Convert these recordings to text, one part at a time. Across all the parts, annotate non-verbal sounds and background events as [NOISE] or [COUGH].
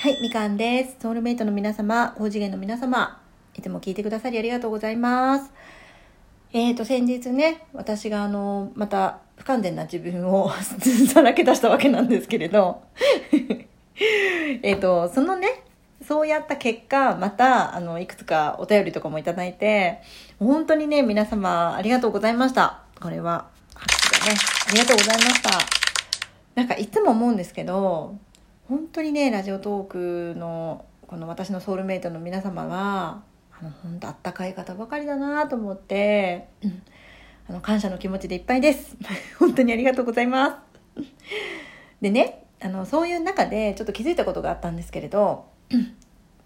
はい、みかんです。ソウルメイトの皆様、高次元の皆様、いつも聞いてくださりありがとうございます。えーと、先日ね、私があの、また不完全な自分を [LAUGHS] さらけ出したわけなんですけれど、[LAUGHS] えっと、そのね、そうやった結果、また、あの、いくつかお便りとかもいただいて、本当にね、皆様、ありがとうございました。これは、拍手だね。ありがとうございました。なんか、いつも思うんですけど、本当にね、ラジオトークの、この私のソウルメイトの皆様は、あの、本当あったかい方ばかりだなと思って、うんあの、感謝の気持ちでいっぱいです。[LAUGHS] 本当にありがとうございます。でね、あの、そういう中でちょっと気づいたことがあったんですけれど、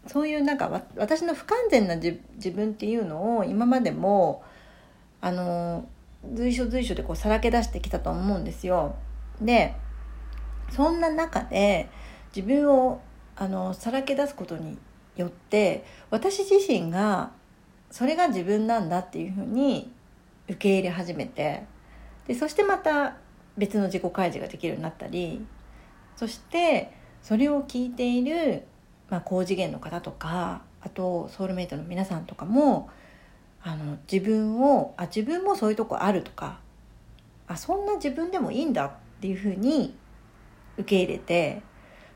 そういうなんか私の不完全な自自分っていうのを今までもあの随所随所でこうさらけ出してきたと思うんですよ。でそんな中で自分をあのさらけ出すことによって私自身がそれが自分なんだっていうふうに受け入れ始めてでそしてまた別の自己開示ができるようになったりそしてそれを聞いているまあ、高次元の方とかあとソウルメイトの皆さんとかもあの自分をあ自分もそういうとこあるとかあそんな自分でもいいんだっていうふうに受け入れて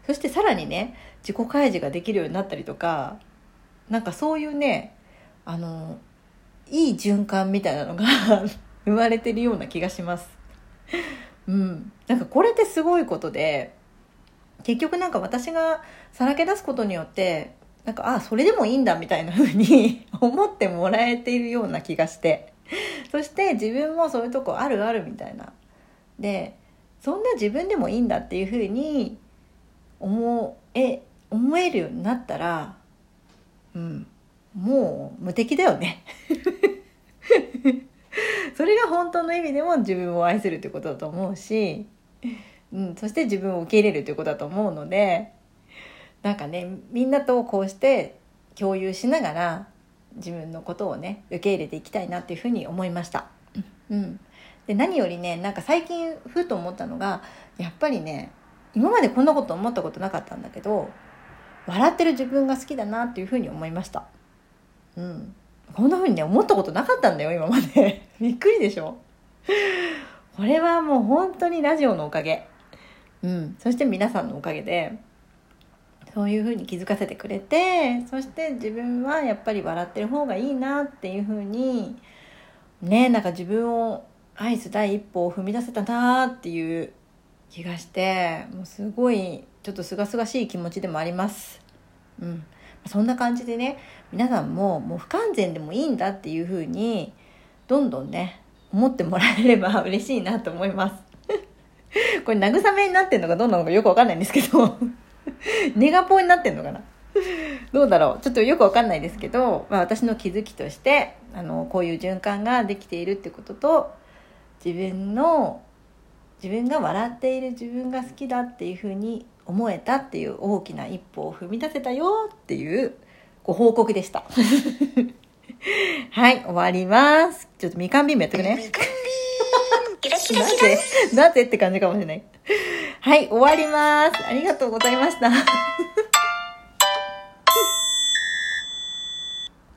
そしてさらにね自己開示ができるようになったりとかなんかそういうねあのいい循環みたいなのが [LAUGHS] 生まれてるような気がします。うん、なんかこれってすごいことで結局なんか私がさらけ出すことによってなんかあそれでもいいんだみたいな風に [LAUGHS] 思ってもらえているような気がしてそして自分もそういうとこあるあるみたいなでそんな自分でもいいんだっていう風にえ思えるようになったらうんもう無敵だよね [LAUGHS] それが本当の意味でも自分を愛するってことだと思うしうん、そして自分を受け入れるということだと思うのでなんかねみんなとこうして共有しながら自分のことをね受け入れていきたいなっていうふうに思いました。うん、で何よりねなんか最近ふと思ったのがやっぱりね今までこんなこと思ったことなかったんだけど笑ってる自分が好きだなっていうふうに思いました。うん、こんなふうにね思ったことなかったんだよ今まで [LAUGHS] びっくりでしょ？これはもう本当にラジオのおかげ。うん、そして皆さんのおかげでそういうふうに気づかせてくれてそして自分はやっぱり笑ってる方がいいなっていうふうにねなんか自分を愛す第一歩を踏み出せたなっていう気がしてもうすごいちょっとすがすがしい気持ちでもあります。うん、そんな感じでね皆さんももう不完全でもいいんだっていうふうにどんどんね思ってもらえれば [LAUGHS] 嬉しいなと思います。[LAUGHS] これ慰めになってんのかどうなのかよくわかんないんですけど [LAUGHS] ネガポになってんのかなどうだろうちょっとよくわかんないですけど、まあ、私の気づきとしてあのこういう循環ができているってことと自分の自分が笑っている自分が好きだっていうふうに思えたっていう大きな一歩を踏み出せたよっていうご報告でしたはい終わりますちょっとみかんビームやってくねみかんビームキラキラなキラぜなぜって感じかもしれない。はい、終わります。ありがとうございました。